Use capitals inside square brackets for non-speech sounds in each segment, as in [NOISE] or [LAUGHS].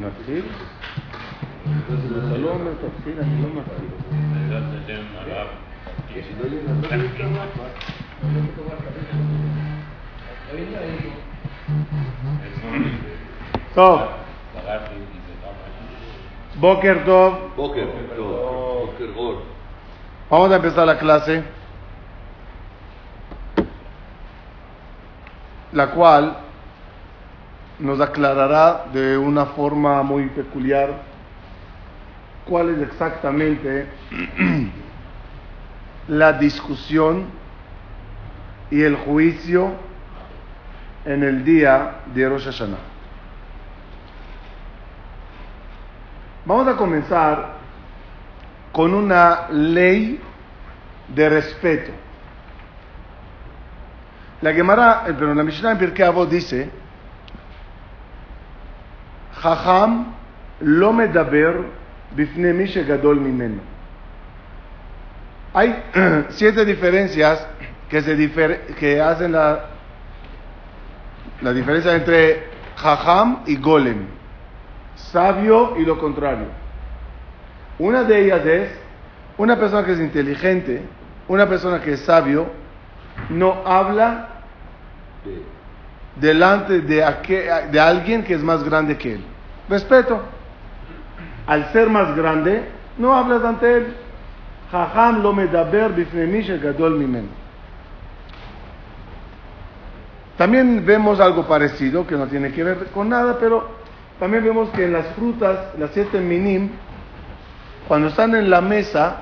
נתחיל? אתה לא אומר תתחיל, אני לא מתחיל. בעזרת השם הרב, טוב, סגרתי כי זה כמה בוקר טוב. בוקר טוב, בוקר אור. Vamos a empezar la clase, la cual nos aclarará de una forma muy peculiar cuál es exactamente [CLEARS THROAT] la discusión y el juicio en el día de Rosh Hashanah. Vamos a comenzar con una ley de respeto. La Gemara, eh, pero la Mishnah en Pirkei Avot dice, Jajam lo medaber bifnei mi shegadol mimeno. Hay [CLEARS THROAT] siete diferencias que, se difer- que hacen la, la diferencia entre Jajam y Golem, sabio y lo contrario. Una de ellas es una persona que es inteligente, una persona que es sabio, no habla delante de, alguien que es más grande que él. Respeto. Al ser más grande, no hablas ante él. También vemos algo parecido, que no tiene que ver con nada, pero también vemos que en las frutas, las siete minim, cuando están en la mesa,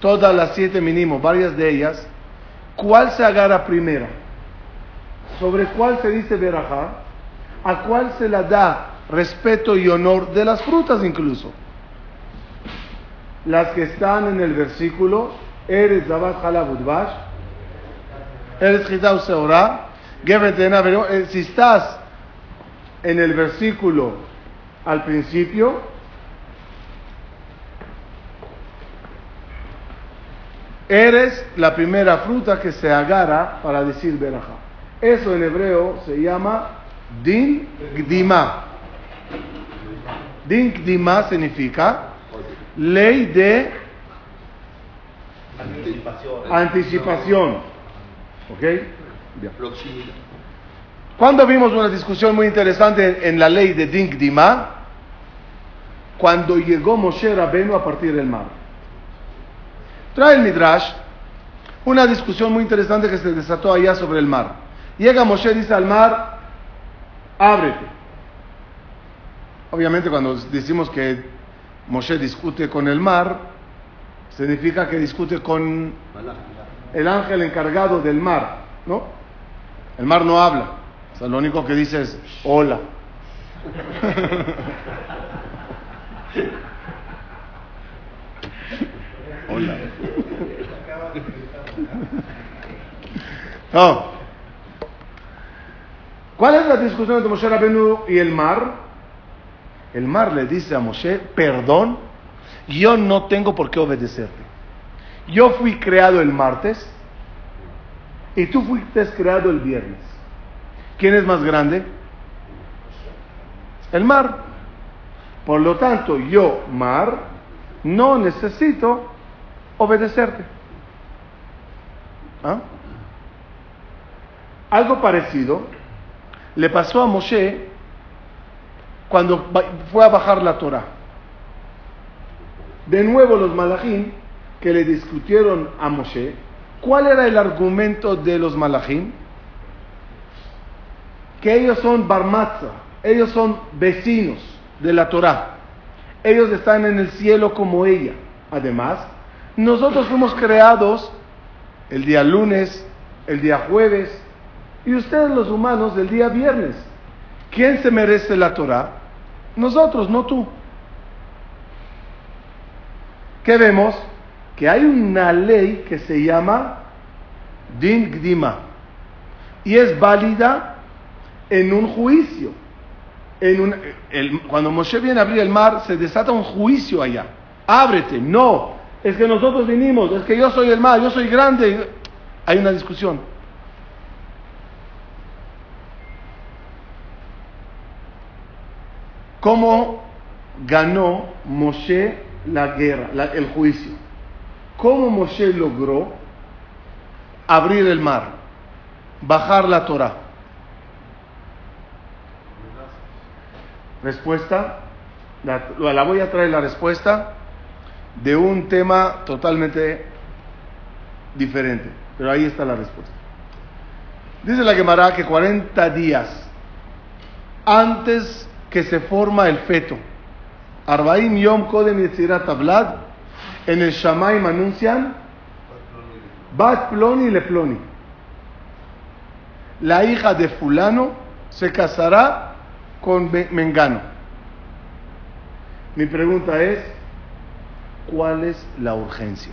todas las siete mínimo, varias de ellas, ¿cuál se agarra primero? ¿Sobre cuál se dice verajá? ¿A cuál se la da respeto y honor de las frutas incluso? Las que están en el versículo, Eres Zabat Halabudbash, Eres Tena Veró. Eh, Si estás en el versículo al principio, Eres la primera fruta que se agarra para decir verajá. Eso en hebreo se llama din gdima. Din gdima significa ley de anticipación. ¿Ok? Bien. Cuando vimos una discusión muy interesante en la ley de din gdima, cuando llegó Moshe Rabenu a partir del mar. Trae el Midrash una discusión muy interesante que se desató allá sobre el mar. Llega Moshe y dice al mar, ábrete. Obviamente cuando decimos que Moshe discute con el mar, significa que discute con el ángel encargado del mar, ¿no? El mar no habla, o lo único que dice es hola. [LAUGHS] hola. No. ¿Cuál es la discusión entre Moshe Rabenu y el mar? El mar le dice a Moshe, perdón, yo no tengo por qué obedecerte. Yo fui creado el martes y tú fuiste creado el viernes. ¿Quién es más grande? El mar. Por lo tanto, yo, mar, no necesito obedecerte. ¿Ah? Algo parecido le pasó a Moshe cuando fue a bajar la Torah. De nuevo los malachim que le discutieron a Moshe, ¿cuál era el argumento de los malachim? Que ellos son barmatza, ellos son vecinos de la Torah. Ellos están en el cielo como ella. Además, nosotros fuimos creados el día lunes, el día jueves, y ustedes los humanos el día viernes. ¿Quién se merece la Torah? Nosotros, no tú. ¿Qué vemos? Que hay una ley que se llama Din Gdima y es válida en un juicio. Cuando Moshe viene a abrir el mar, se desata un juicio allá. Ábrete, no. Es que nosotros vinimos, es que yo soy el más, yo soy grande. Hay una discusión. ¿Cómo ganó Moshe la guerra, el juicio? ¿Cómo Moshe logró abrir el mar, bajar la Torah? Respuesta, la voy a traer la respuesta de un tema totalmente diferente, pero ahí está la respuesta. Dice la Gemara que 40 días antes que se forma el feto, Arbaim Yom Kodem Yetzirat Tablad, en el Shamaim anuncian Bat Ploni Le. La hija de fulano se casará con Me- Mengano. Mi pregunta es, ¿cuál es la urgencia?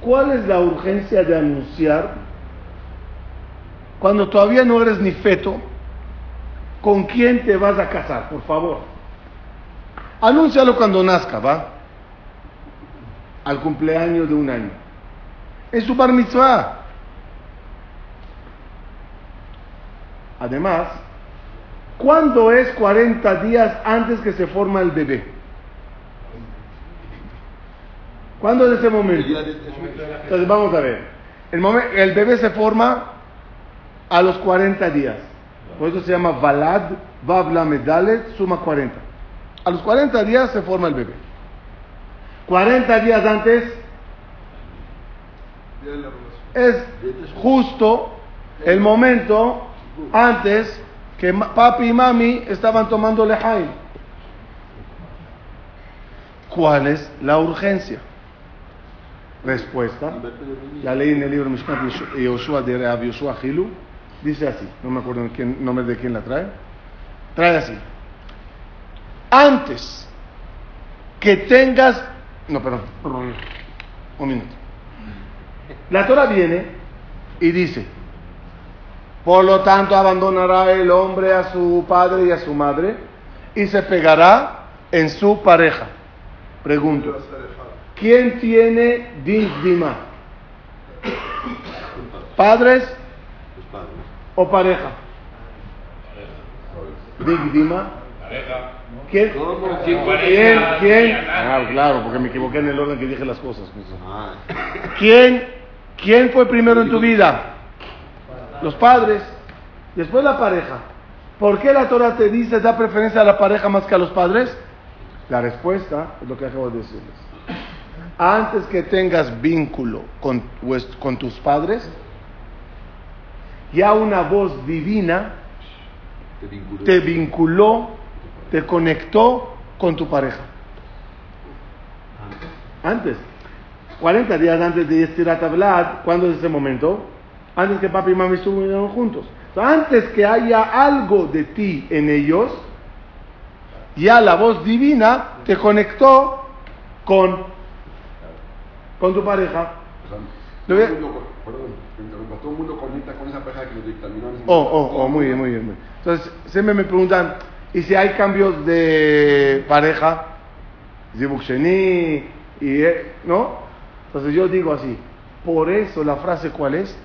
¿Cuál es la urgencia de anunciar cuando todavía no eres ni feto? ¿Con quién te vas a casar? Por favor. Anúncialo cuando nazca, ¿va? Al cumpleaños de un año. Es su bar mitzvah. Además, ¿cuándo es 40 días antes que se forma el bebé? ¿Cuándo es ese momento? Entonces vamos a ver. El, bebé se forma a los 40 días. Por eso se llama Valad, Vavla Medalet, suma 40. A los 40 días se forma el bebé. 40 días antes es justo el momento antes que papi y mami estaban tomando lejaim. ¿Cuál es la urgencia? Respuesta. Ya leí en el libro Mishpat Yoshua de Rav Yoshua Hilu. Dice así, no me acuerdo quién, nombre de quién la trae. Trae así. Antes que tengas... No, perdón. Un minuto. La Torah viene y dice, por lo tanto abandonará el hombre a su padre y a su madre y se pegará en su pareja. Pregunto, ¿quién tiene din dima? ¿Padres o pareja? Din dima. Pareja. ¿Quién? ¿Quién? ¿Quién? Ah, claro, porque me equivoqué en el orden que dije las cosas. Ah, ¿Quién, ¿Quién fue primero en tu vida? Los padres, después la pareja. ¿Por qué la Torah te dice da preferencia a la pareja más que a los padres? La respuesta es lo que acabo de decirles. Antes que tengas vínculo con, con tus padres, ya una voz divina te vinculó. te vinculó, te conectó con tu pareja. Antes. 40 días antes de Yestirat Ablad, ¿cuándo es ese momento? Antes que papi y mami estuvieran juntos. Antes que haya algo de ti en ellos, ya la voz divina te conectó con, con tu pareja. Todo el mundo, perdón, todo el mundo conecta con esa pareja que lo dictaminó Oh, oh, oh, muy bien, muy bien. muy bien. Entonces, siempre me preguntan, ¿y si hay cambios de pareja? Zibuk Sheni, y, eh, ¿no? Entonces yo digo así, por eso la frase ¿cuál es?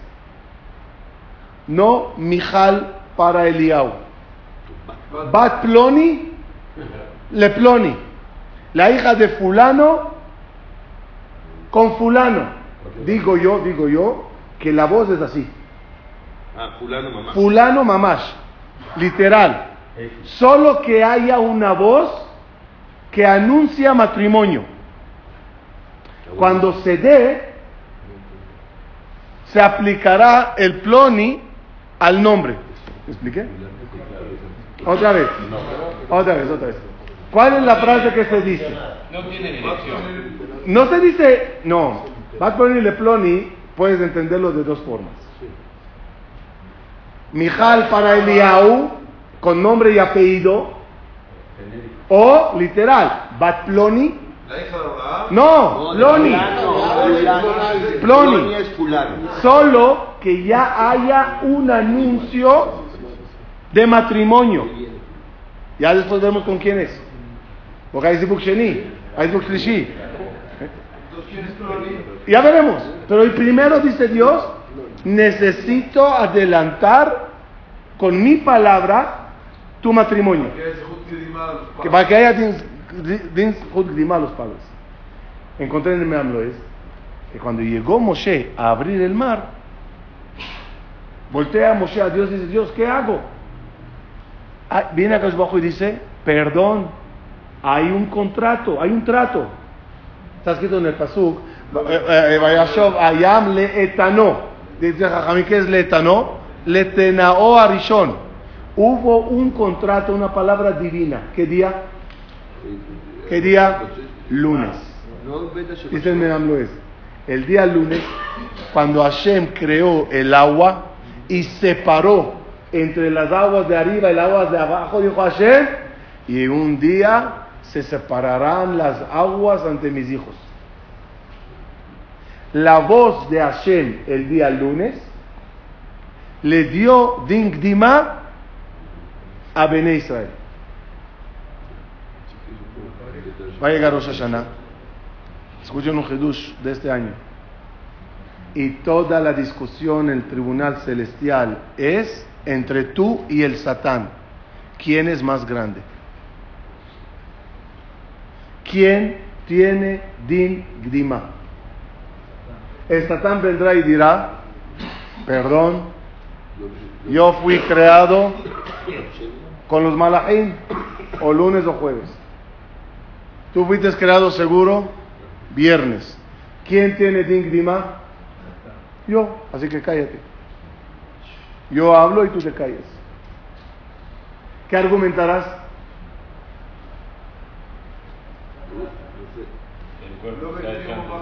No Mijal para Eliau. Bat Ploni, Le Ploni. La hija de fulano con fulano. Digo yo, digo yo, que la voz es así. Ah, fulano, mamá. Fulano mamash, literal. Solo que haya una voz que anuncia matrimonio. Cuando se dé, se aplicará el ploni al nombre. ¿Me expliqué? Otra vez. Otra vez, otra vez. ¿Cuál es la frase que se dice? No tiene dirección. No se dice, no. Bat ploni le ploni, puedes entenderlo de dos formas. Mijal para Eliau, con nombre y apellido, o literal, Bat ploni, La hija de Abraham. no, ploni, Ploni ploni, es fulano. solo que ya haya un anuncio de matrimonio. Ya después vemos con quién es. porque hay Zibuk Sheni, hay Zibuk Shlishi. Ya veremos. Pero el primero dice Dios, necesito adelantar con mi palabra tu matrimonio. Que para que haya din- din zhut gdima a los padres. Encontré en el Meam Loez que cuando llegó Moshe a abrir el mar, voltea a Moshe a Dios y dice, Dios, ¿qué hago? Ah, Viene acá abajo y dice, perdón, hay un contrato, hay un trato. Está escrito en el Pasuk, eh, eh, Vayashov Ayam le etanó. Dice Jajamí, ¿qué es le etanó? Le tenao arishon. Hubo un contrato, una palabra divina. ¿Qué día? ¿Qué día? Lunes. A. Dice el Loez, el día lunes, cuando Hashem creó el agua y separó entre las aguas de arriba y las aguas de abajo, dijo Hashem, y un día se separarán las aguas ante mis hijos. La voz de Hashem el día lunes le dio dingdima a Bene Israel. Va a llegar Rosh Hashanah. Escuchen un Hidush de este año. Y toda la discusión en el tribunal celestial es entre tú y el Satán. ¿Quién es más grande? ¿Quién tiene din gdima? El Satán vendrá y dirá, perdón, yo fui creado con los malachim, o lunes o jueves. Tú fuiste creado seguro viernes. ¿Quién tiene din gdima? Yo, así que cállate. Yo hablo y tú te calles. ¿Qué argumentarás?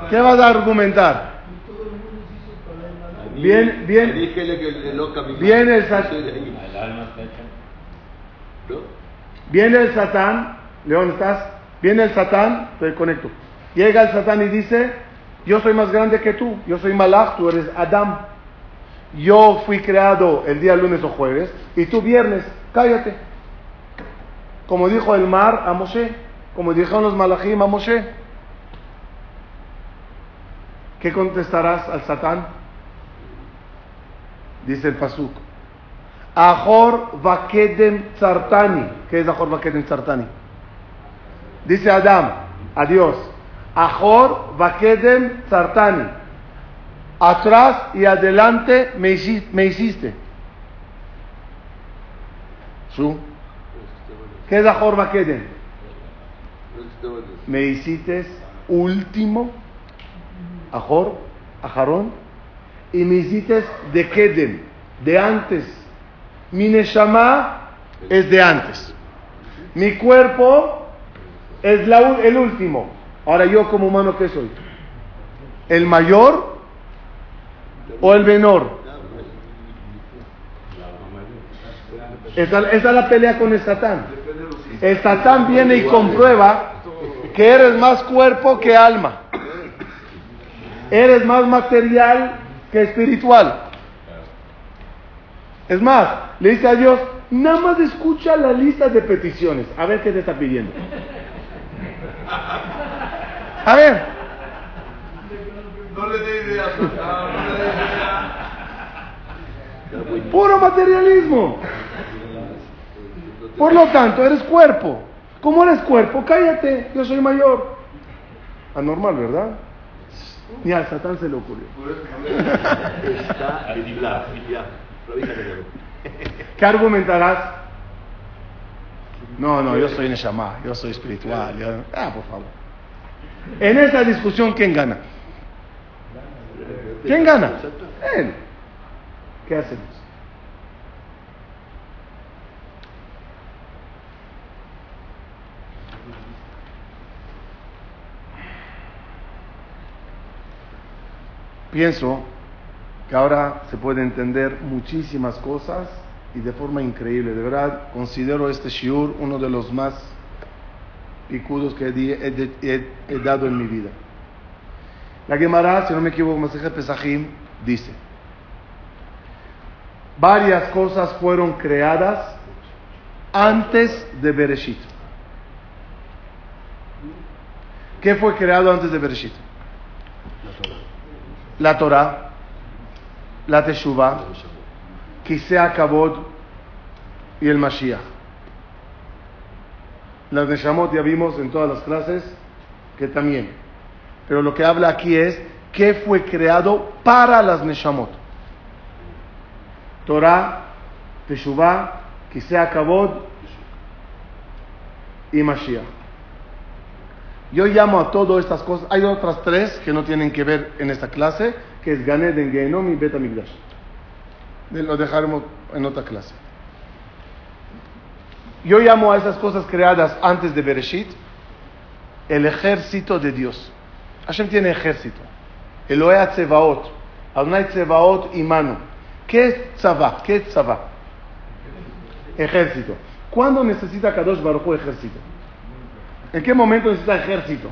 ¿Qué vas a argumentar? Bien, bien. Viene el Sat- Soy de ahí. El alma está hecha. ¿No? Viene el Satán, León, ¿estás? Viene el Satán, te conecto. Llega el Satán y dice, yo soy más grande que tú, yo soy Malach, tú eres Adam. Yo fui creado el día lunes o jueves y tú viernes, cállate. Como dijo el mar a Moshe, como dijeron los Malachim a Moshe. ¿Qué contestarás al Satán? Dice el Pasuk. Ahor Vakedem Tzartani. ¿Qué es Ahor Vakedem Tzartani? Dice Adam, a Dios. Ahor Vakedem Tzartani. Atrás y adelante me hici- me hiciste. ¿Su? ¿Qué es así. Me hiciste último. Ahor, Ajarón. Y me hiciste de Kedem, de antes. Mi Neshama es de antes. Mi cuerpo es la el último. Ahora yo como humano, ¿qué soy? ¿El mayor o el menor? Esa, esa es la pelea con el Satán. Satán viene y comprueba que eres más cuerpo que alma. Eres más material que espiritual. Es más, le dice a Dios, nada más escucha la lista de peticiones. A ver qué te está pidiendo. A ver. No le dé ideas. no le dé ideas. Puro materialismo. Por lo tanto, eres cuerpo. Como eres cuerpo, cállate, yo soy mayor. Anormal, ¿verdad? Ni al Satán se le ocurrió. ¿Qué argumentarás? No, no, yo soy Neshama, yo soy espiritual. yo- Ah, por favor. En esa discusión, ¿quién gana? ¿Quién gana? Él. ¿Qué hacemos? Pienso que ahora se puede entender muchísimas cosas y de forma increíble. De verdad, considero este shiur uno de los más picudos que he, he dado en mi vida. La Gemara, si no me equivoco, Maseje Pesajim, dice, varias cosas fueron creadas antes de Bereshit. ¿Qué fue creado antes de Bereshit? La Torah, la Teshuvah, Kisea Kabod y el Mashiach. Las Neshamot ya vimos en todas las clases que también. Pero lo que habla aquí es qué fue creado para las Neshamot. Torah, Teshuvah, Kisea Kabod y Mashiach. Yo llamo a todas estas cosas. Hay otras tres que no tienen que ver en esta clase, que es Ganed y Bet Amigdash. Lo dejaremos en otra clase. Yo llamo a esas cosas creadas antes de Bereshit el ejército de Dios. Hashem tiene ejército. Elohe Tzevaot. Adonai Tzevaot y mano. ¿Qué es Tzavá? ¿Qué es Tzavá? Ejército. ¿Cuándo necesita Kadosh Baruj Hu ejército? ¿En qué momento necesita ejército?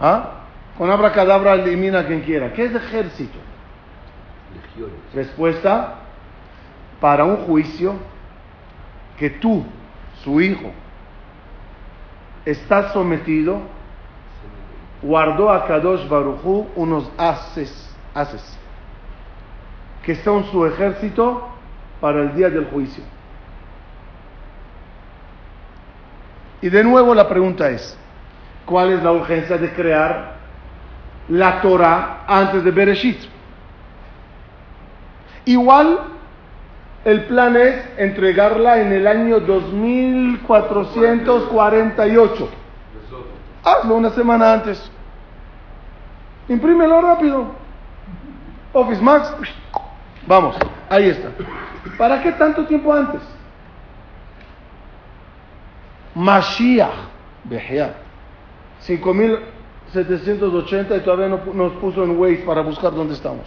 ¿Ah? Con abracadabra elimina a quien quiera. ¿Qué es ejército? Respuesta, para un juicio que tú, su hijo, estás sometido, guardó a Kadosh Barujú unos haces, haces, que son su ejército para el día del juicio. Y de nuevo la pregunta es, ¿cuál es la urgencia de crear la Torah antes de Bereshit? Igual el plan es entregarla en el año 2448. Hazlo una semana antes. Imprímelo rápido. Office Max. Vamos, ahí está. ¿Para qué tanto tiempo antes? Mashiach, Beheat. 5780 y todavía no nos puso en Waze para buscar dónde estamos.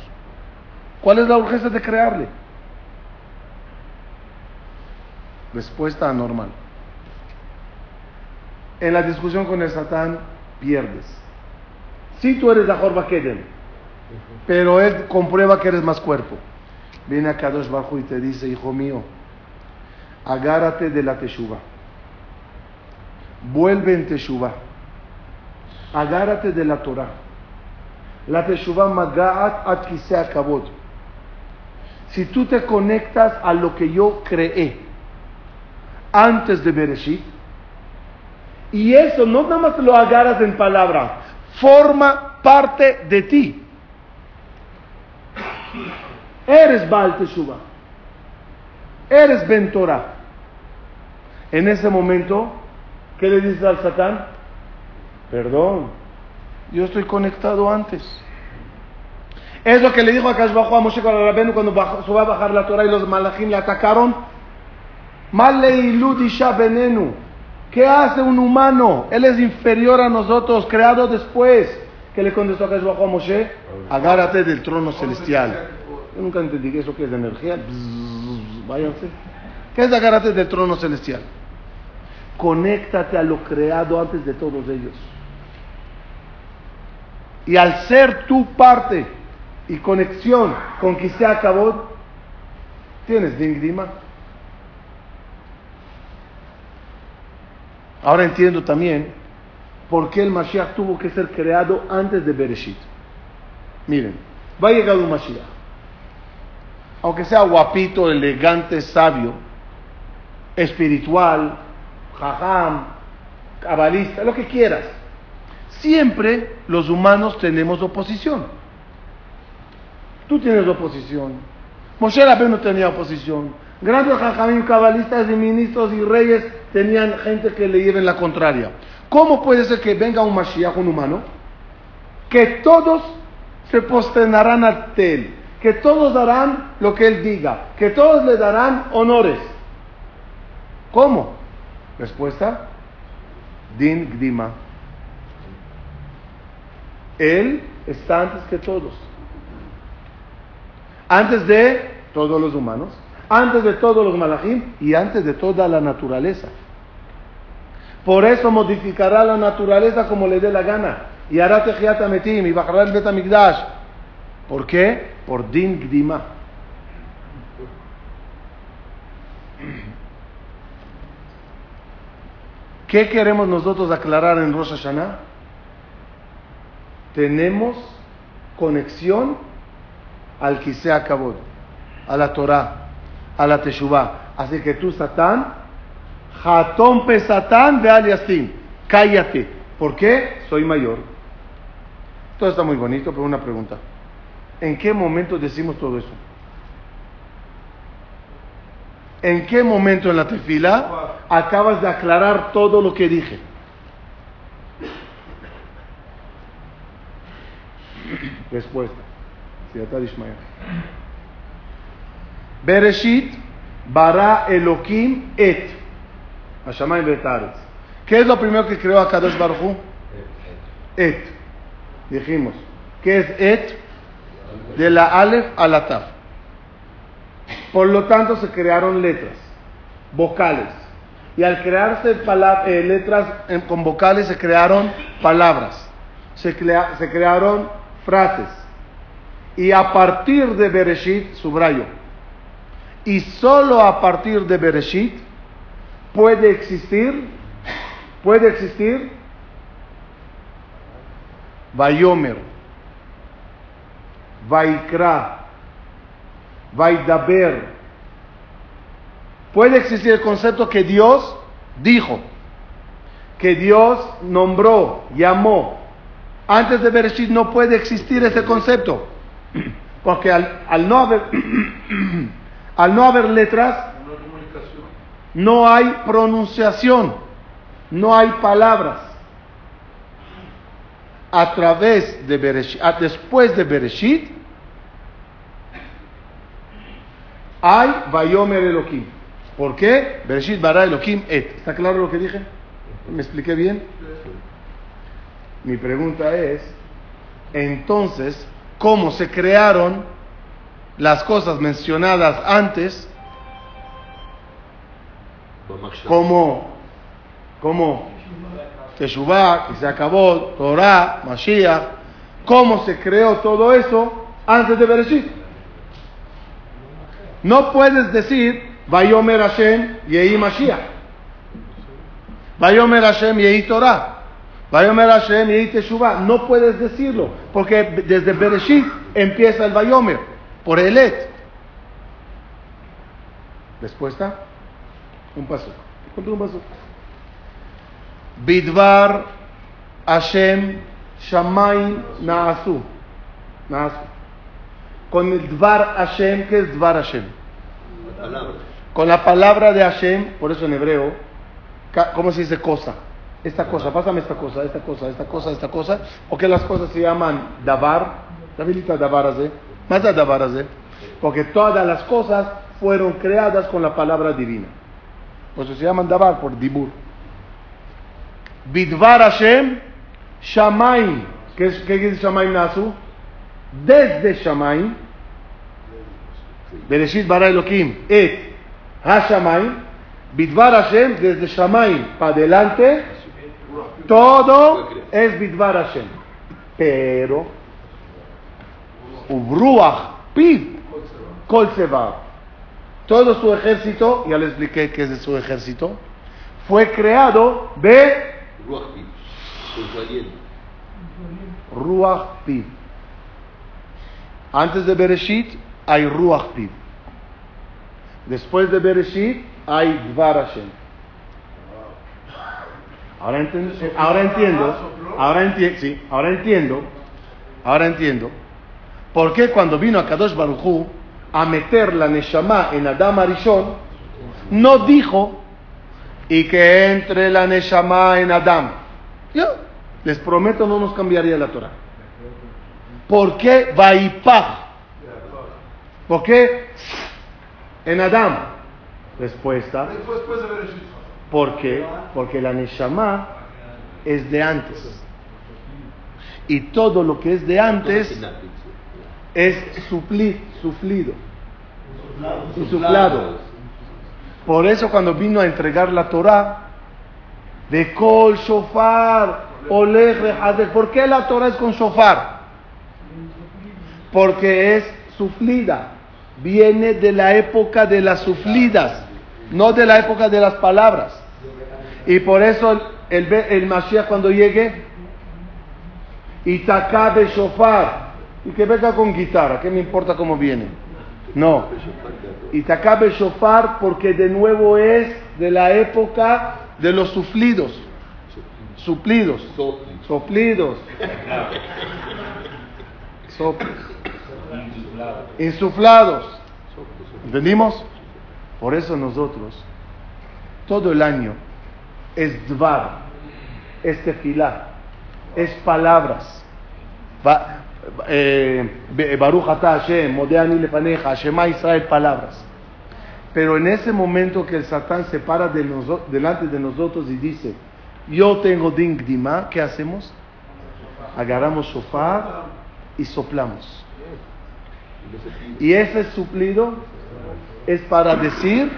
¿Cuál es la urgencia de crearle? Respuesta anormal. En la discusión con el Satán pierdes. Si tú eres la Jorba Kedem, pero él comprueba que eres más cuerpo. Viene a Kadosh Bajo y te dice, hijo mío, agárrate de la teshuva. Vuelve en teshuva. Agárrate de la Torah. La teshuva magaat kisea kabod. Si tú te conectas a lo que yo creé antes de Bereshit, y eso no nada más lo agarras en palabras, forma parte de ti. Eres Baal. Eres Bentorah. En ese momento, ¿qué le dices al Satán? Perdón, yo estoy conectado antes. Es lo que le dijo a Kashbajo a Moshe cuando bajó- subió a bajar la Torah y los malachim le atacaron. ¿Qué hace un humano? Él es inferior a nosotros, creado después. ¿Qué le contestó a Moshe? Agárrate del trono celestial. Yo nunca entendí eso que es energía. Váyanse. ¿Qué es agárrate del trono celestial? Conéctate a lo creado antes de todos ellos. Y al ser tu parte y conexión con que se acabó, tienes Dingdima. Ahora entiendo también por qué el Mashiach tuvo que ser creado antes de Bereshit. Miren, va a llegar un Mashiach. Aunque sea guapito, elegante, sabio, espiritual, jajam, cabalista, lo que quieras. Siempre los humanos tenemos oposición. Tú tienes oposición. Moshe Rabbeinu tenía oposición. Grandes jajamim, cabalistas y ministros y reyes tenían gente que le lleven la contraria. ¿Cómo puede ser que venga un Mashiach, un humano, que todos se posternarán ante él, que todos darán lo que él diga, que todos le darán honores? ¿Cómo? Respuesta, Din Gdima. Él está antes que todos. Antes de todos los humanos, antes de todos los malachim y antes de toda la naturaleza. Por eso modificará la naturaleza como le dé la gana. Y hará tejiat ametim y bajará el betamigdash. ¿Por qué? Por din gdima. ¿Qué queremos nosotros aclarar en Rosh Hashanah? Tenemos conexión al Kisea Kabod, a la Torah, a la Teshuvah. Así que tú, Satán, Hatón pe Satán ve aliasim, cállate. ¿Por qué? Soy mayor. Todo está muy bonito, pero una pregunta. ¿En qué momento decimos todo eso? ¿En qué momento en la tefila acabas de aclarar todo lo que dije? Respuesta. Bereshit bara Elohim et. Hashamayim betaretz. ¿Qué es lo primero que creó Akadosh Baruj Hu? Et. Dijimos. ¿Qué es et? De la Aleph a la Taf. Por lo tanto, se crearon letras, vocales. Y al crearse eh, letras con vocales, se crearon palabras. Se, se crearon frases. Y a partir de Bereshit, subrayo, y solo a partir de Bereshit puede existir, puede existir Vayomer, Vaikra, Vaidaber. Puede existir el concepto que Dios dijo, que Dios nombró, llamó. Antes de Bereshit no puede existir ese concepto, [CLEARS THROAT] porque al, al no haber [CLEARS THROAT] al no haber letras no hay pronunciación, no hay palabras. A través de Bereshit, después de Bereshit, hay Vayomer Elohim. ¿Por qué? Bereshit bara Elohim et. ¿Está claro lo que dije? ¿Me expliqué bien? Mi pregunta es, entonces, ¿cómo se crearon las cosas mencionadas antes como, como Teshuvah, que se acabó, Torah, Mashiach, cómo se creó todo eso antes de Bereshit. No puedes decir Vayomer Hashem Yehi Mashiach. Vayomer Hashem Yehi Torah. Vayomer Hashem Yehi Teshuvah. No puedes decirlo, porque desde Bereshit empieza el Vayomer por el Et. ¿Respuesta? Un paso. Ponte un paso. Bidvar Hashem Shamayim Naasu. Naasu. Con el Dvar Hashem, ¿qué es Dvar Hashem? Con la palabra de Hashem, por eso en hebreo, ¿cómo se dice cosa? Esta cosa, pásame esta cosa, esta cosa, esta cosa, esta cosa. ¿O que las cosas se llaman Davar? Davilita Davar hace. Más. Porque todas las cosas fueron creadas con la palabra divina. Por eso se llaman Davar, por Dibur. Bidvar Hashem, Shamaim. ¿Qué, qué dice Shamaim Nasu? Desde Shamaim. Bereshit bara Elohim et Hashamayim, Bidvar Hashem, desde Shamayim para adelante, todo es Bidvar Hashem. Pero, Ubruach Pid Colseba. Todo su ejército, ya le expliqué qué es de su ejército, fue creado de Ruach Pid. Ruach Antes de Bereshit hay Ruach Pid. Después de Bereshit hay dvarashen. Ahora, entiendo, ahora entiendo, ahora sí, ahora entiendo, ahora entiendo por qué cuando vino a Kadosh Baruchu a meter la Neshama en Adam Arishon, no dijo, y que entre la Neshama en Adam. Yo les prometo no nos cambiaría la Torah. ¿Por qué Vaipach? ¿Por qué en Adam? Respuesta. ¿Por qué? Porque la Neshama es de antes. Y todo lo que es de antes es supli, suflido, insuflado. Por eso cuando vino a entregar la Torah, de Kol Shofar, Olej Rehader, ¿por qué la Torah es con Shofar? Porque es suflida, viene de la época de las suflidas, no de la época de las palabras. Y por eso el, el, Mashiach cuando llegue, y de shofar, y que venga con guitarra, ¿qué me importa cómo viene? No. Y de shofar porque de nuevo es de la época de los suflidos. Suplidos. Sopli. Soplidos. Soplos. Insuflados. ¿Entendimos? Por eso nosotros, todo el año, es dvar, es tefilá, es palabras. Va- Baruch atah Hashem, Modeani lefaneja, Shema Israel, palabras. Pero en ese momento que el Satán se para de delante de nosotros y dice, yo tengo din gdima, ¿qué hacemos? Agarramos shofar y soplamos. Y ese suplido es para decir,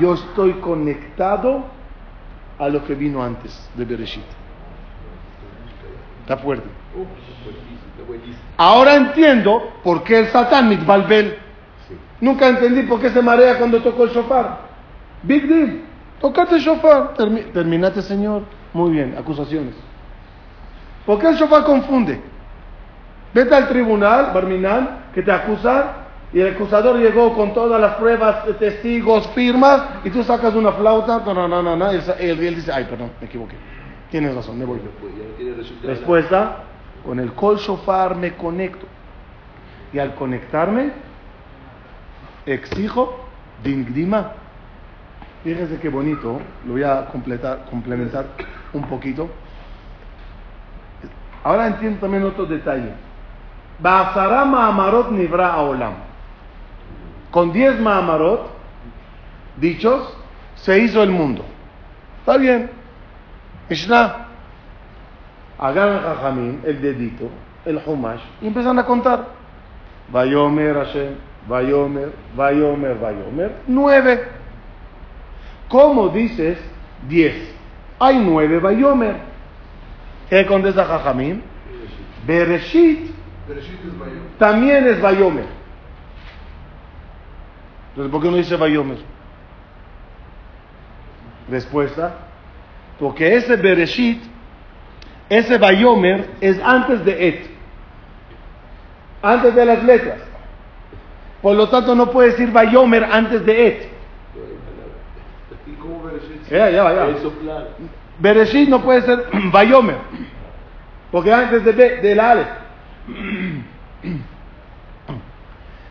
yo estoy conectado a lo que vino antes de Bereshit. Está fuerte. Ahora entiendo por qué el Satán mitbalbel. Nunca entendí por qué se marea cuando tocó el shofar. Big deal. Tocaste el shofar. Termi- terminaste, señor. Muy bien. Acusaciones. ¿Por qué el shofar confunde? Vete al tribunal, Barminan, que te acusa, y el acusador llegó con todas las pruebas, testigos, firmas, y tú sacas una flauta, no, no, no, no, no, y él, él- él dice, ay, perdón, me equivoqué. Tienes razón, me voy. Pues no tiene resultado. Respuesta, con el kol shofar me conecto. Y al conectarme, exijo dingdima. Fíjense qué bonito, lo voy a completar, complementar un poquito. Ahora entiendo también otro detalle. Ba'asara ma'amarot nivra olam. Con 10 ma'amarot dichos, se hizo el mundo. Está bien. Mishnah. Agarran Jajamín el dedito, el Humash, y empiezan a contar. Vayomer Hashem, Vayomer, Vayomer, Vayomer. Nueve. ¿Cómo dices diez? Hay nueve Vayomer. ¿Qué contesta Jajamín? Bereshit Bereshit es Bayom. también es Vayomer. Entonces, ¿por qué no dice Vayomer? Respuesta, porque ese Bereshit, ese Vayomer es antes de Et, antes de las letras. Por lo tanto, no puede decir Vayomer antes de Et. ¿Y cómo Bereshit? Ya, ya, ya. Bereshit no puede ser [CLEARS THROAT] Vayomer, porque antes de, Be- del Aleph.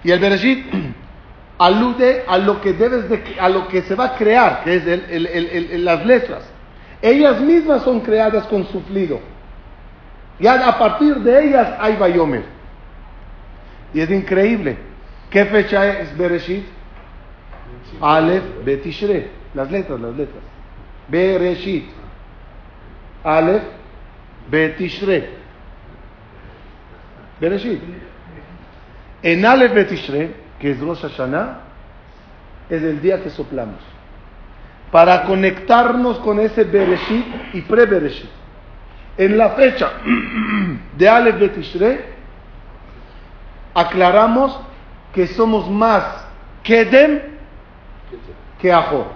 Y el Bereshit [CLEARS THROAT] alude a lo que debes de, a lo que se va a crear, que es el- las letras. Ellas mismas son creadas con suflido. Ya a partir de ellas hay Vayomer. Y es increíble. ¿Qué fecha es Bereshit? Aleph, Betishre. Las letras, las letras. Bereshit. Aleph, Betishre. Bereshit. En Aleph Betishre, que es Rosh Hashanah, es el día que soplamos. Para conectarnos con ese Bereshit y pre-Bereshit. En la fecha [CLEARS THROAT] de Aleph Betishre, aclaramos que somos más Kedem que Ajo.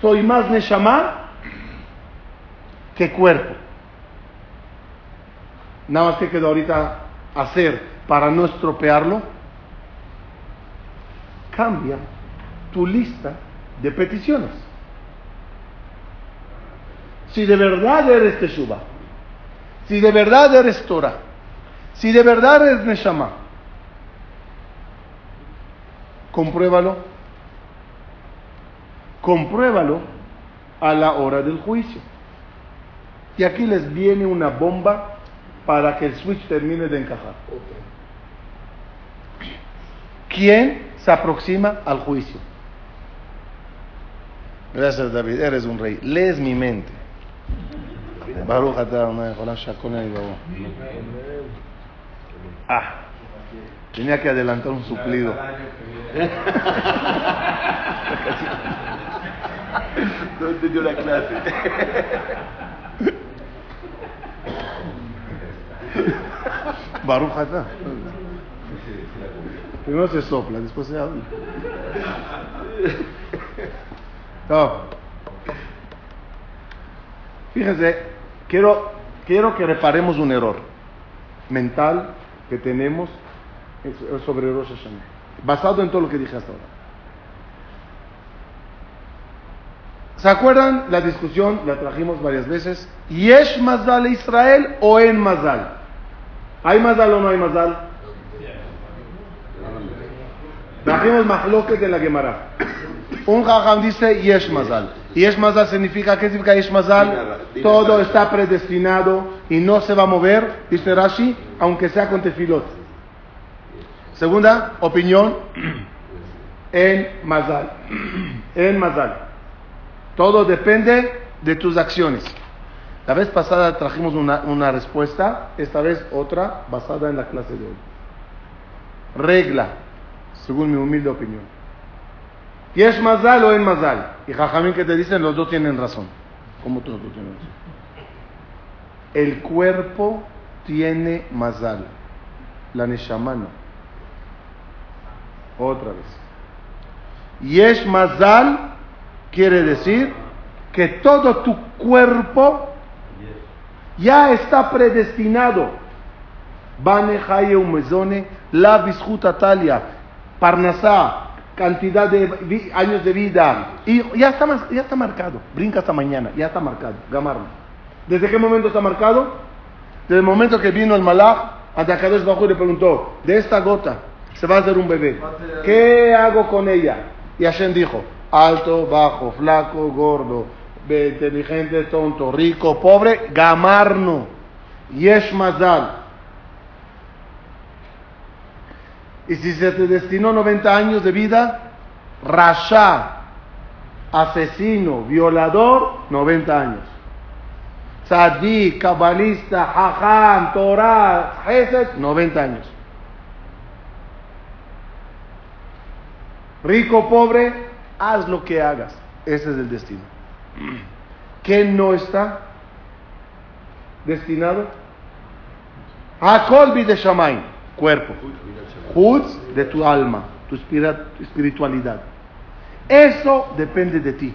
Soy más Neshama que cuerpo. Nada más que quedó ahorita hacer para no estropearlo. Cambia tu lista de peticiones. Si de verdad eres Teshuva, si de verdad eres Torah, si de verdad eres Neshama, compruébalo. Compruébalo a la hora del juicio. Y aquí les viene una bomba para que el switch termine de encajar. ¿Quién se aproxima al juicio? Gracias David, eres un rey. Lees mi mente. Baruch. Ah, tenía que adelantar un suplido. [LAUGHS] No entendió la clase. Baruch. Primero se sopla, después se habla. Fíjense, quiero, quiero que reparemos un error mental que tenemos sobre Rosh Hashanah, basado en todo lo que dije hasta ahora. ¿Se acuerdan la discusión? La trajimos varias veces. ¿Yesh Mazal Israel o en Mazal? ¿Hay Mazal o no hay Mazal? Trajimos Mahloket de la Gemara. Un jajam dice Yesh Mazal. Yesh Mazal significa, ¿qué significa Yesh Mazal? Todo está predestinado y no se va a mover, dice Rashi, aunque sea con tefilot. Segunda opinión, [CLEARS THROAT] en Mazal. [CLEARS THROAT] En Mazal. Todo depende de tus acciones. La vez pasada trajimos una, una, respuesta, esta vez otra basada en la clase de hoy. Regla, según mi humilde opinión. ¿Y es mazal o en mazal? Y jajamín que te dicen, los dos tienen razón. ¿Cómo todos dos tienen razón? El cuerpo tiene mazal, la neshama no. Otra vez. Y es mazal quiere decir que todo tu cuerpo ya está predestinado. Bane Umezone, la Talia, Parnasá, cantidad de años de vida. Y ya está, ya está marcado. Brinca hasta mañana, ya está marcado. Gamarno. ¿Desde qué momento está marcado? Desde el momento que vino el malach, ante Kadosh Bajo y le preguntó: De esta gota se va a hacer un bebé. ¿Qué hago con ella? Y Hashem dijo: alto, bajo, flaco, gordo, inteligente, tonto, rico, pobre, gamarno, yesh mazal. Y si se te destinó 90 años de vida, rasha, asesino, violador, 90 años. Tzadik, cabalista, hajam, Torah, Hesed, 90 años. Rico, pobre, haz lo que hagas. Ese es el destino. ¿Qué no está destinado? A colbi de cuerpo. Hutz de tu alma, tu espiritualidad. Eso depende de ti.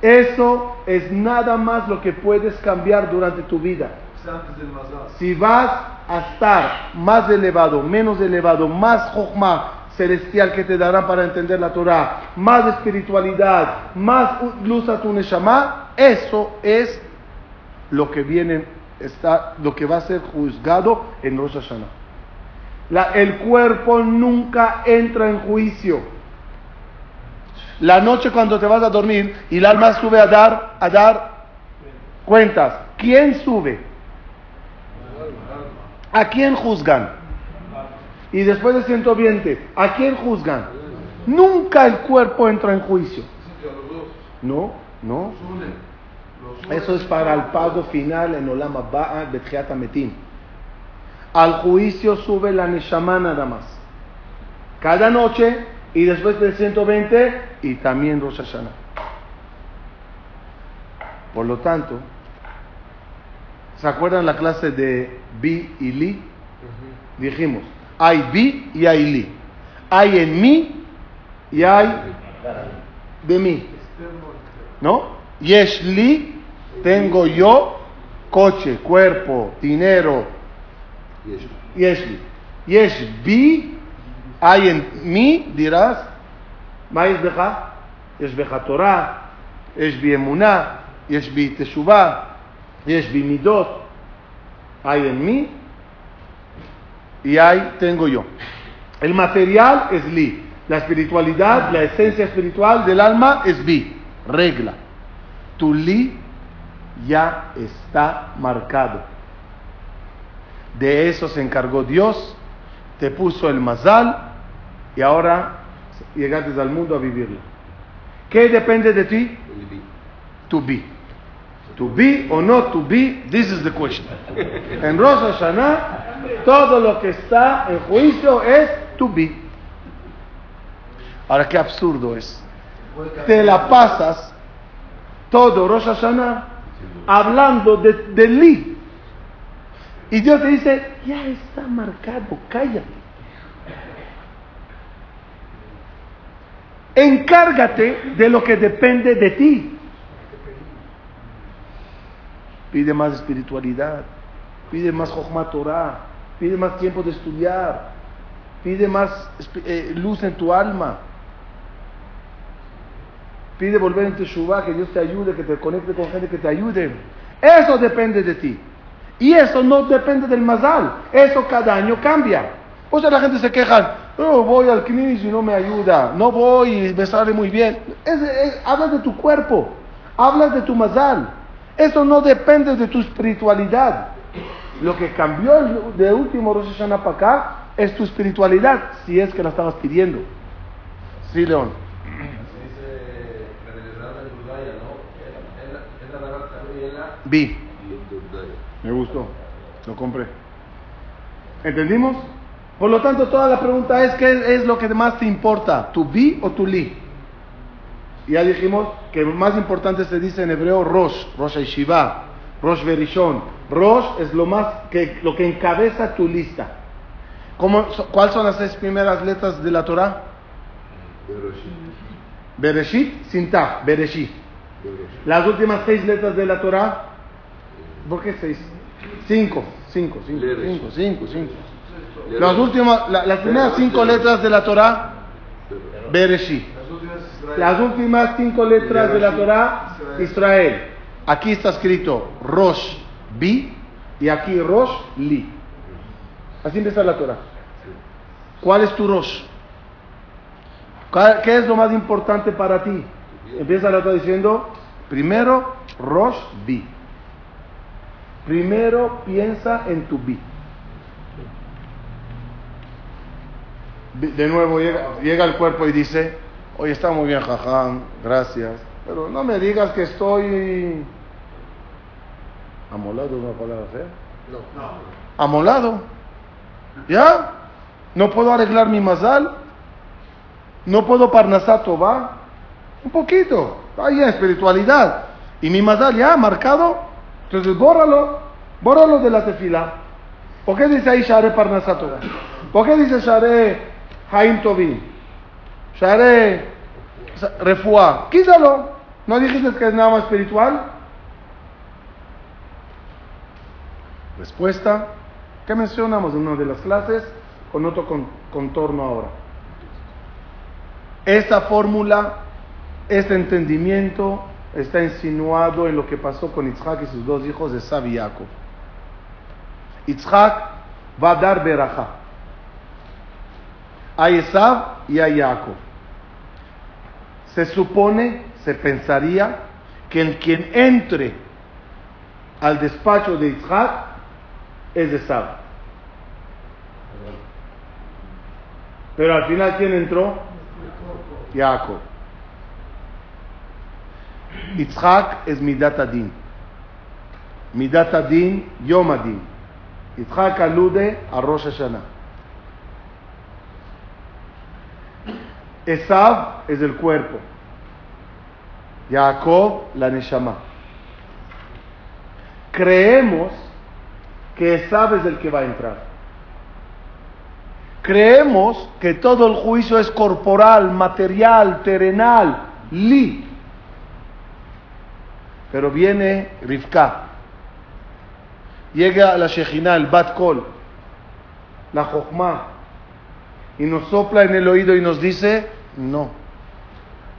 Eso es nada más lo que puedes cambiar durante tu vida. Si vas a estar más elevado, menos elevado, más jochma, celestial que te darán para entender la Torah, más espiritualidad, más luz a tu neshama, eso es lo que viene, está, lo que va a ser juzgado en Rosh Hashanah. La, el cuerpo nunca entra en juicio. La noche cuando te vas a dormir y el alma sube a dar, a dar cuentas. ¿Quién sube? ¿A quién juzgan? y después de 120, ¿a quién juzgan? Nunca el cuerpo entra en juicio. No, no. Eso es para el pago final en Olama Ba'a Betjiat Metim. Al juicio sube la Neshama nada más. Cada noche y después de 120 y también Rosh Hashanah. Por lo tanto, ¿se acuerdan la clase de Bi y Li? Dijimos, hay bi y hay li. Hay en mí y hay de mí. ¿No? Yesh li, tengo yo, coche, cuerpo, dinero. Yesh li. Yesh bi, hay en mí, dirás. Maíz beja, yesh beja Torah, yesh bi emuná, yesh bi teshuvah, yesh bi midot. Hay en mí y ahí tengo yo. El material es li. La espiritualidad, la esencia espiritual del alma es bi. Regla. Tu li ya está marcado. De eso se encargó Dios, te puso el mazal y ahora llegaste al mundo a vivirlo. ¿Qué depende de ti? To be. To be or not to be, this is the question. En Rosh Hashanah, todo lo que está en juicio es to be. Ahora, qué absurdo es. Te la pasas todo Rosh Hashanah hablando de, de Li. Y Dios te dice, ya está marcado, cállate. Encárgate de lo que depende de ti. pide más espiritualidad, pide más Jochma Torah, pide más tiempo de estudiar, pide más eh, luz en tu alma, pide volver en Teshuvah, que Dios te ayude, que te conecte con gente que te ayude. Eso depende de ti. Y eso no depende del mazal. Eso cada año cambia. O sea, la gente se queja, no voy al knis y no me ayuda, no voy y me sale muy bien. Es- es- hablas de tu cuerpo, hablas de tu mazal. Eso no depende de tu espiritualidad. Lo que cambió de último Rosh Hashanah para acá es tu espiritualidad, si es que la estabas pidiendo. Sí, León. Vi. Me gustó. Lo compré. ¿Entendimos? Por lo tanto, toda la pregunta es, ¿qué es lo que más te importa? ¿Tu bi o tu li? Ya dijimos que más importante se dice en hebreo Rosh, Rosh Shiva, Rosh Berishon. Rosh es lo más que lo que encabeza tu lista. ¿Cómo, so- ¿Cuáles son las seis primeras letras de la Torah? Bereshit, sin taf, Bereshit. sí. Las últimas seis letras de la Torah, ¿por qué seis? Cinco, cinco, cinco, cinco, cinco, cinco. Las últimas, la- las primeras cinco letras de la Torah, Bereshit. Las últimas cinco letras de la Torah, Israel. Aquí está escrito Rosh Bi y aquí Rosh Li. Así empieza la Torah. ¿Cuál es tu Rosh? ¿Cuál- ¿Qué es lo más importante para ti? Empieza la Torah diciendo, primero Rosh Bi. Primero piensa en tu Bi. De nuevo llega, llega el cuerpo y dice, oye, está muy bien, jajam, gracias, pero no me digas que estoy amolado, es una palabra fea. Amolado. ¿Ya? No puedo arreglar mi mazal. No puedo parnasar va Un poquito. Ahí en espiritualidad. Y mi mazal ya marcado. Entonces bórralo. Bórralo de la tefila. ¿Por qué dice ahí Share Parnasat Tová? ¿Por qué dice Share Haim Tovim? Share Refuá. Quítalo. ¿No dijiste que es nada más espiritual? Respuesta. ¿Qué mencionamos en una de las clases? Con otro con- contorno ahora. Esta fórmula, este entendimiento está insinuado en lo que pasó con Isaac y sus dos hijos de y Jacob. Isaac va a dar Berajá a Esav y a Jacob. Se supone, se pensaría, que el quien entre al despacho de Isaac es Esav. Pero al final, ¿quién entró? Jacob. Yitzhak es Midat Adin. Midat Adin, Yom Adin. Yitzhak alude a Rosh Hashanah. Esav es el cuerpo. Jacob, la Neshama. Creemos que Esav es el que va a entrar. Creemos que todo el juicio es corporal, material, terrenal, li. Pero viene Rivka. Llega la Shejina, el Bat Kol, la Jochma, y nos sopla en el oído y nos dice, no,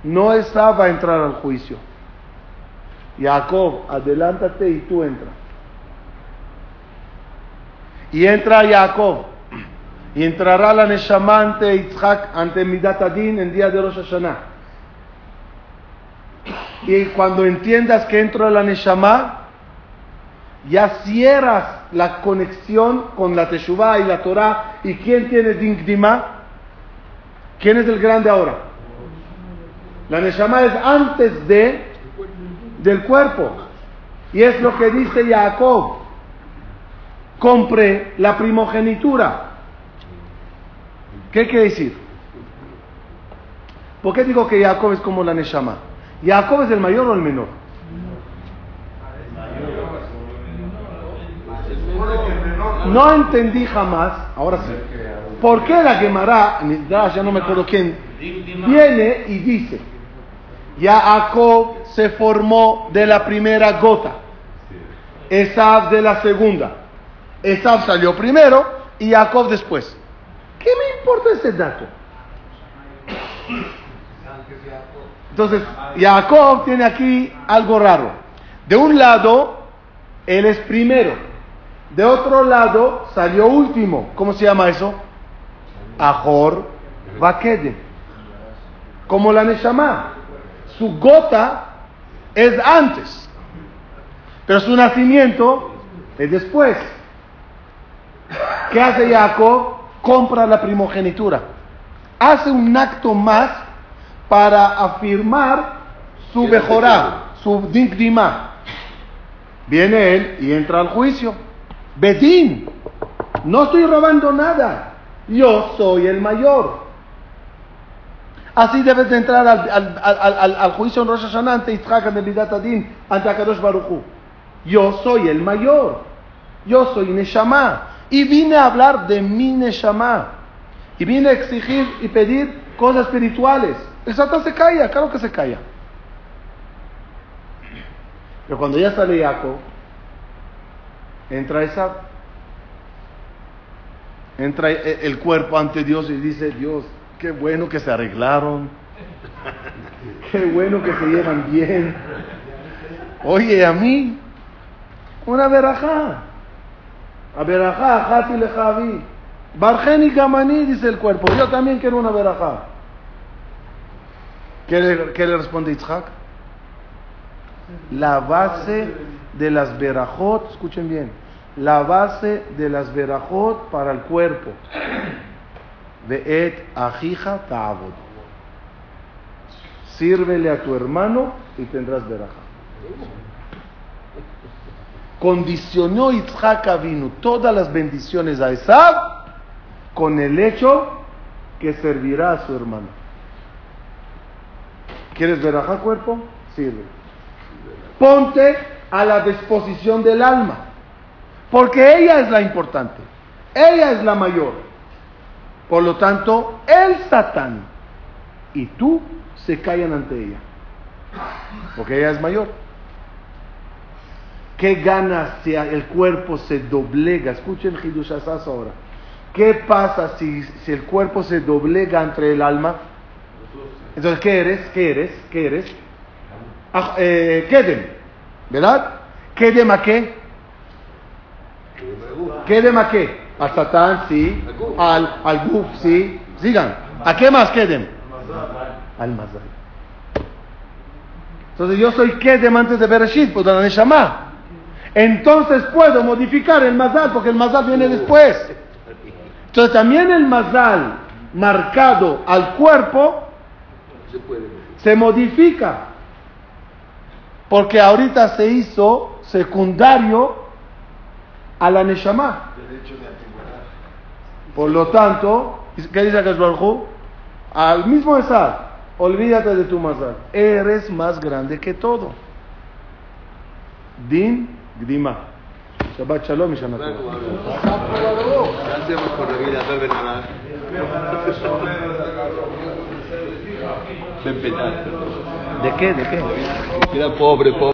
no esa va a entrar al juicio. Jacob, adelántate y tú entra. Y entra Jacob. Y entrará la Neshama ante Yitzhak, ante Midat Adin en día de Rosh Hashanah. Y cuando entiendas que entra la Neshama, ya cierras la conexión con la Teshuvah y la Torah. ¿Y quién tiene Dingdima? ¿Quién es el grande ahora? La Neshama es antes de del cuerpo. Y es lo que dice Jacob. Compre la primogenitura. ¿Qué quiere decir? ¿Por qué digo que Jacob es como la Neshama? ¿Jacob es el mayor o el menor? No entendí jamás, ahora sí, por qué la Gemara, ya no me acuerdo quién, viene y dice, Jacob se formó de la primera gota. Esav de la segunda. Esav salió primero y Jacob después. ¿Qué me importa ese dato? Entonces, Jacob tiene aquí algo raro. De un lado, él es primero. De otro lado, salió último. ¿Cómo se llama eso? Ahor Vakede. Como la Neshama. Su gota es antes. Pero su nacimiento es después. ¿Qué hace Jacob? Compra la primogenitura. Hace un acto más para afirmar su mejorá, su digdima. Viene él y entra al juicio. Bedín, no estoy robando nada. Yo soy el mayor. Así debes de entrar al, al, al, al, al juicio en Rosh Hashanah ante Yitzhak, ante Midat Adin, ante Akadosh Baruch Hu. Yo soy el mayor. Yo soy Neshama. Y vine a hablar de mi Neshama. Y vine a exigir y pedir cosas espirituales. El Satán se calla, claro que se calla. Pero cuando ya sale Jacob, entra esa, entra el cuerpo ante Dios y dice, Dios, qué bueno que se arreglaron, [LAUGHS] qué bueno que se llevan bien. Oye, a mí, una verajá, a verajá, jati le javi, bargeni gamani, dice el cuerpo, yo también quiero una verajá. ¿Qué le, responde Yitzhak? La base de las verajot, escuchen bien, la base de las verajot para el cuerpo. Ve'et ajija ta'abod. Sírvele a tu hermano y tendrás verajá. Condicionó Yitzhak vino todas las bendiciones a Esab con el hecho que servirá a su hermano. ¿Quieres verajá cuerpo? Sirve. Ponte a la disposición del alma. Porque ella es la importante. Ella es la mayor. Por lo tanto, el Satán y tú se callan ante ella. Porque ella es mayor. ¿Qué gana si el cuerpo se doblega? Escuchen Hidush Asas ahora. ¿Qué pasa si, si el cuerpo se doblega entre el alma? Entonces, ¿qué eres? ¿Qué eres? ¿Qué eres? Ah, eh, Kedem, ¿verdad? ¿Kedem a qué? ¿Kedem a qué? Al Satán, sí. Al, al Guf, sí. Sigan. ¿A qué más Kedem? Al Mazal. Entonces yo soy Kedem antes de Bereshit, pues la Neshama. Entonces puedo modificar el Mazal, porque el Mazal viene después. Entonces también el Mazal marcado al cuerpo Se puede. se modifica. Porque ahorita se hizo secundario a la Neshama. Por lo tanto, ¿qué dice Akash Baruj Hu? Al mismo Esad, olvídate de tu Mazal. Eres más grande que todo. Din Gdima. Shabbat Shalom y Shana Tova. ¿Qué hacemos con la vida? ¿De qué? ¿De qué? Queda pobre, pobre.